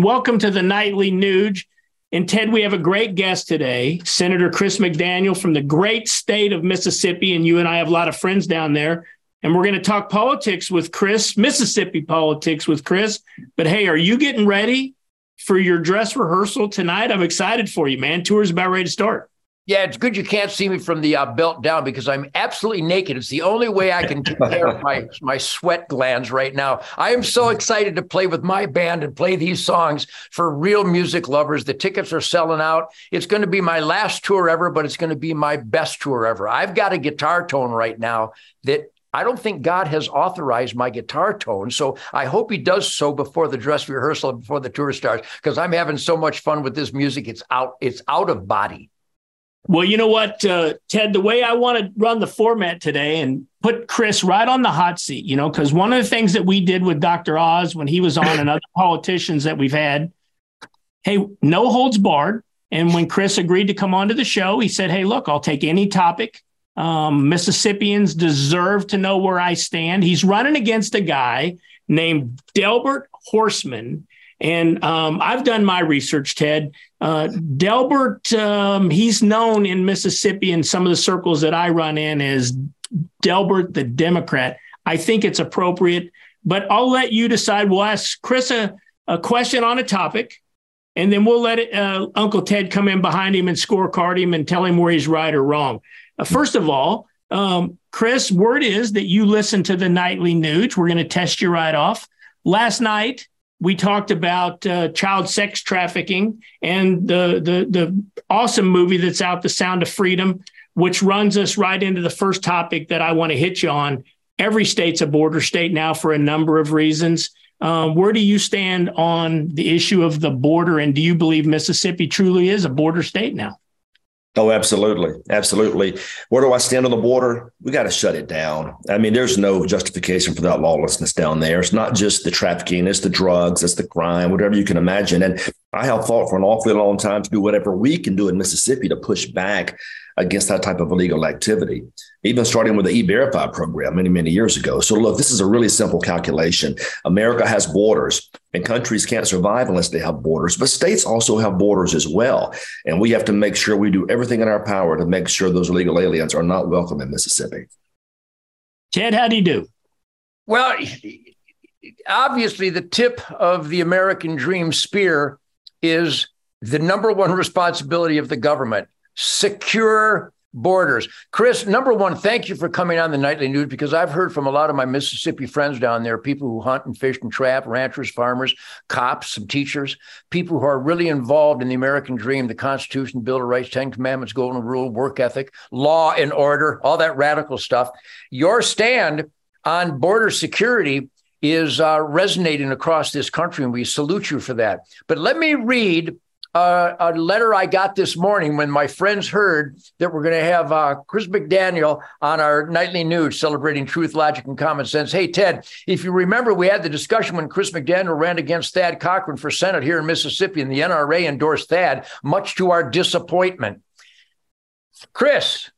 Welcome to the Nightly Nuge. And Ted, we have a great guest today, Senator Chris McDaniel from the great state of Mississippi. And you and I have a lot of friends down there. And we're going to talk politics with Chris, Mississippi politics with Chris. But hey, are you getting ready for your dress rehearsal tonight? I'm excited for you, man. Tour's about ready to start. Yeah, it's good you can't see me from the uh, belt down because I'm absolutely naked. It's the only way I can take care of my, my sweat glands right now. I am so excited to play with my band and play these songs for real music lovers. The tickets are selling out. It's going to be my last tour ever, but it's going to be my best tour ever. I've got a guitar tone right now that I don't think God has authorized my guitar tone. So I hope he does so before the dress rehearsal, before the tour starts, because I'm having so much fun with this music. It's out, it's out of body. Well, you know what, uh, Ted, the way I want to run the format today and put Chris right on the hot seat, you know, because one of the things that we did with Dr. Oz when he was on and other politicians that we've had, hey, no holds barred. And when Chris agreed to come on to the show, he said, hey, look, I'll take any topic. Um, Mississippians deserve to know where I stand. He's running against a guy named Delbert Hosemann. And um, I've done my research, Ted. Uh, Delbert, um, he's known in Mississippi in some of the circles that I run in as Delbert the Democrat. I think it's appropriate, but I'll let you decide. We'll ask Chris a, a question on a topic, and then we'll let it, uh, Uncle Ted come in behind him and scorecard him and tell him where he's right or wrong. Uh, first of all, um, Chris, word is that you listen to the Nightly Nuge. We're going to test you right off. Last night, we talked about uh, child sex trafficking and the, the the awesome movie that's out, The Sound of Freedom, which runs us right into the first topic that I want to hit you on. Every state's a border state now for a number of reasons. Um, where do you stand on the issue of the border, and do you believe Mississippi truly is a border state now? Oh, absolutely. Absolutely. Where do I stand on the border? We got to shut it down. I mean, there's no justification for that lawlessness down there. It's not just the trafficking, it's the drugs, it's the crime, whatever you can imagine. And I have fought for an awfully long time to do whatever we can do in Mississippi to push back against that type of illegal activity, even starting with the E-Verify program many, many years ago. So, look, this is a really simple calculation. America has borders, and countries can't survive unless they have borders, but states also have borders as well. And we have to make sure we do everything in our power to make sure those illegal aliens are not welcome in Mississippi. Ted, how do you do? Well, obviously, the tip of the American dream spear is the number one responsibility of the government secure borders. Chris, number one, thank you for coming on the Nightly Nuge because I've heard from a lot of my Mississippi friends down there, people who hunt and fish and trap, ranchers, farmers, cops, some teachers, people who are really involved in the American dream, the Constitution, Bill of Rights, Ten Commandments, Golden Rule, work ethic, law and order, all that radical stuff. Your stand on border security is uh, resonating across this country, and we salute you for that. But let me read uh, a letter I got this morning when my friends heard that we're going to have uh, Chris McDaniel on our Nightly Nuge celebrating truth, logic, and common sense. Hey, Ted, if you remember, we had the discussion when Chris McDaniel ran against Thad Cochran for Senate here in Mississippi, and the NRA endorsed Thad, much to our disappointment. Chris,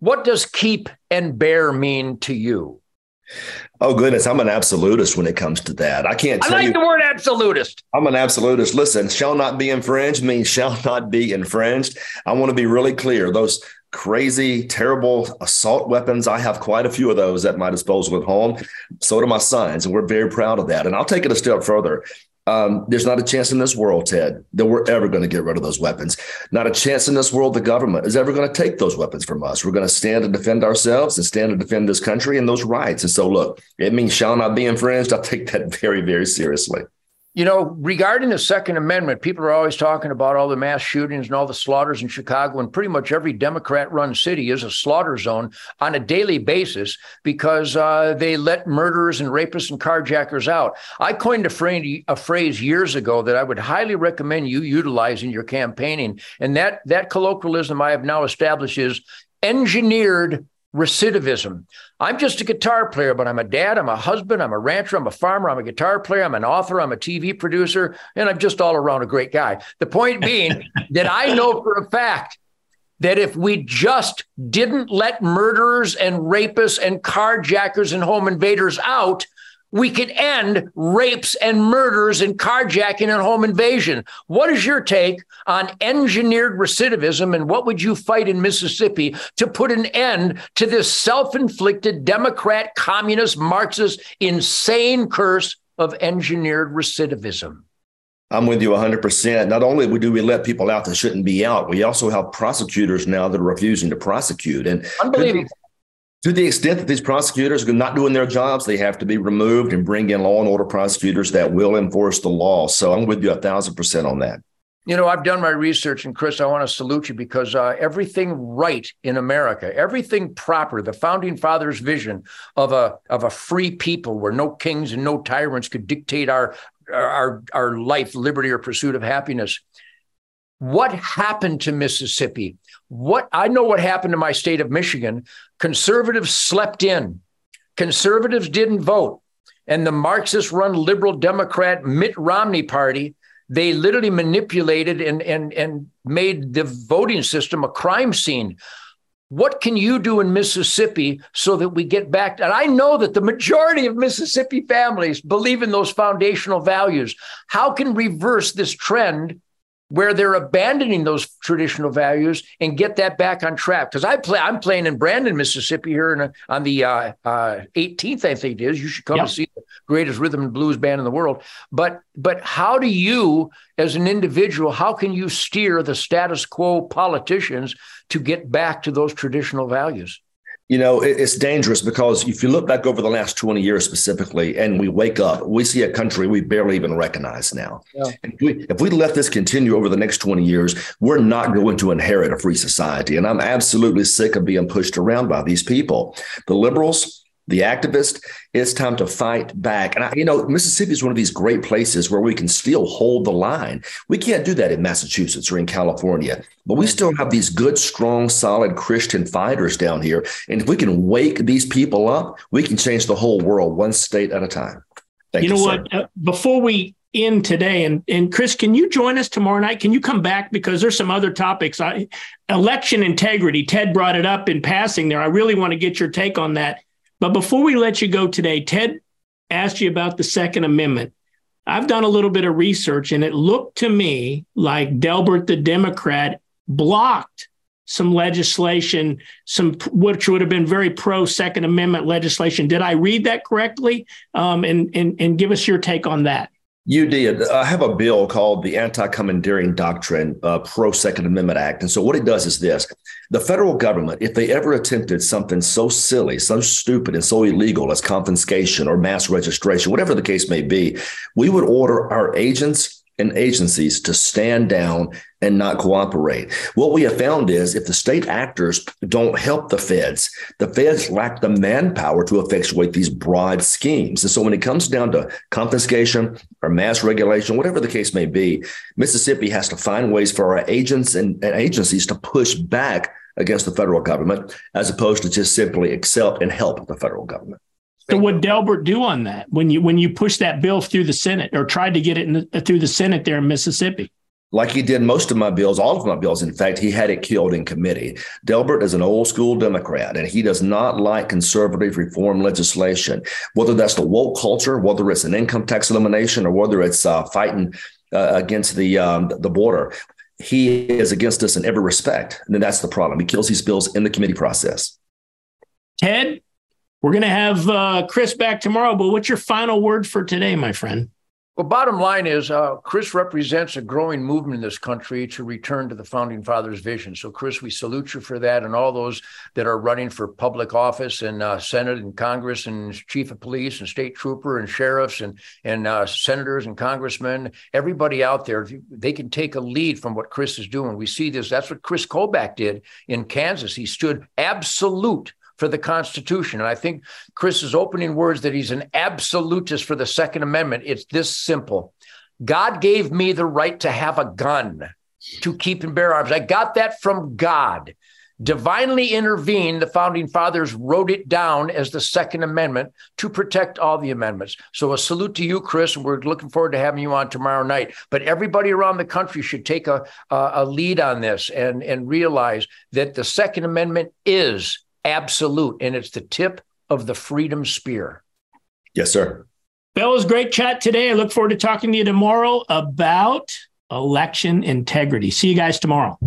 what does keep and bear mean to you? Oh goodness, I'm an absolutist when it comes to that. I can't. I like you, the word absolutist. I'm an absolutist. Listen, shall not be infringed means shall not be infringed. I want to be really clear. Those crazy, terrible assault weapons. I have quite a few of those at my disposal at home. So do my sons, and we're very proud of that. And I'll take it a step further. Um, there's not a chance in this world, Ted, that we're ever going to get rid of those weapons. Not a chance in this world the government is ever going to take those weapons from us. We're going to stand and defend ourselves and stand and defend this country and those rights. And so, look, it means shall not be infringed. I take that very, very seriously. You know, regarding the Second Amendment, people are always talking about all the mass shootings and all the slaughters in Chicago, and pretty much every Democrat run city is a slaughter zone on a daily basis because uh, they let murderers and rapists and carjackers out. I coined a phrase, a phrase years ago that I would highly recommend you utilize in your campaigning. And that, that colloquialism I have now established is engineered recidivism. I'm just a guitar player, but I'm a dad, I'm a husband, I'm a rancher, I'm a farmer, I'm a guitar player, I'm an author, I'm a TV producer, and I'm just all around a great guy. The point being that I know for a fact that if we just didn't let murderers and rapists and carjackers and home invaders out, we could end rapes and murders and carjacking and home invasion. What is your take on engineered recidivism and what would you fight in Mississippi to put an end to this self inflicted Democrat, communist, Marxist, insane curse of engineered recidivism? I'm with you 100%. Not only do we let people out that shouldn't be out, we also have prosecutors now that are refusing to prosecute. And unbelievable to the extent that these prosecutors are not doing their jobs, they have to be removed and bring in law and order prosecutors that will enforce the law. So I'm with you a thousand percent on that. You know, I've done my research, and Chris, I want to salute you because uh, everything right in America, everything proper, the founding fathers' vision of a of a free people where no kings and no tyrants could dictate our our our life, liberty, or pursuit of happiness. What happened to Mississippi? What I know what happened to my state of Michigan. Conservatives slept in. Conservatives didn't vote. And the Marxist run liberal Democrat Mitt Romney party, they literally manipulated and, and, and made the voting system a crime scene. What can you do in Mississippi so that we get back? And I know that the majority of Mississippi families believe in those foundational values. How can reverse this trend where they're abandoning those traditional values and get that back on track. Because I play, I'm playing in Brandon, Mississippi here a, on the uh, uh, 18th, I think it is. You should come to see the greatest rhythm and blues band in the world. But but how do you, as an individual, how can you steer the status quo politicians to get back to those traditional values? You know, it's dangerous because if you look back over the last 20 years specifically, and we wake up, we see a country we barely even recognize now. Yeah. If, we, if we let this continue over the next 20 years, we're not going to inherit a free society. And I'm absolutely sick of being pushed around by these people. The liberals, the activist, it's time to fight back. And I, you know, Mississippi is one of these great places where we can still hold the line. We can't do that in Massachusetts or in California, but we still have these good, strong, solid Christian fighters down here. And if we can wake these people up, we can change the whole world one state at a time. Thank you know you, what? Uh, before we end today, and and Chris, can you join us tomorrow night? Can you come back because there's some other topics? I, election integrity. Ted brought it up in passing there. I really want to get your take on that but before we let you go today, Ted asked you about the Second Amendment. I've done a little bit of research, and it looked to me like Delbert, the Democrat, blocked some legislation, some which would have been very pro Second Amendment legislation. Did I read that correctly? Um, and, and and give us your take on that. You did. I have a bill called the Anti Commandeering Doctrine uh, Pro Second Amendment Act. And so, what it does is this the federal government, if they ever attempted something so silly, so stupid, and so illegal as confiscation or mass registration, whatever the case may be, we would order our agents and agencies to stand down and not cooperate. What we have found is if the state actors don't help the feds, the feds lack the manpower to effectuate these broad schemes. And so when it comes down to confiscation or mass regulation, whatever the case may be, Mississippi has to find ways for our agents and, and agencies to push back against the federal government as opposed to just simply accept and help the federal government. So what Delbert do on that when you when you push that bill through the Senate or tried to get it the, through the Senate there in Mississippi? Like he did most of my bills, all of my bills. In fact, he had it killed in committee. Delbert is an old school Democrat, and he does not like conservative reform legislation, whether that's the woke culture, whether it's an income tax elimination, or whether it's uh, fighting uh, against the um, the border. He is against us in every respect, and that's the problem. He kills these bills in the committee process. Ted, we're going to have uh, Chris back tomorrow, but what's your final word for today, my friend? Well, bottom line is, uh, Chris represents a growing movement in this country to return to the founding fathers' vision. So, Chris, we salute you for that, and all those that are running for public office and uh, Senate and Congress and chief of police and state trooper and sheriffs and and uh, senators and congressmen. Everybody out there, they can take a lead from what Chris is doing. We see this. That's what Chris Kobach did in Kansas. He stood absolute for the Constitution. And I think Chris's opening words that he's an absolutist for the Second Amendment, it's this simple God gave me the right to have a gun to keep and bear arms. I got that from God. Divinely intervened, the founding fathers wrote it down as the Second Amendment to protect all the amendments. So, a salute to you, Chris, and we're looking forward to having you on tomorrow night. But everybody around the country should take a, a, lead on this and, and realize that the Second Amendment is absolute, and it's the tip of the freedom spear. Yes, sir. Bill, great chat today. I look forward to talking to you tomorrow about election integrity. See you guys tomorrow.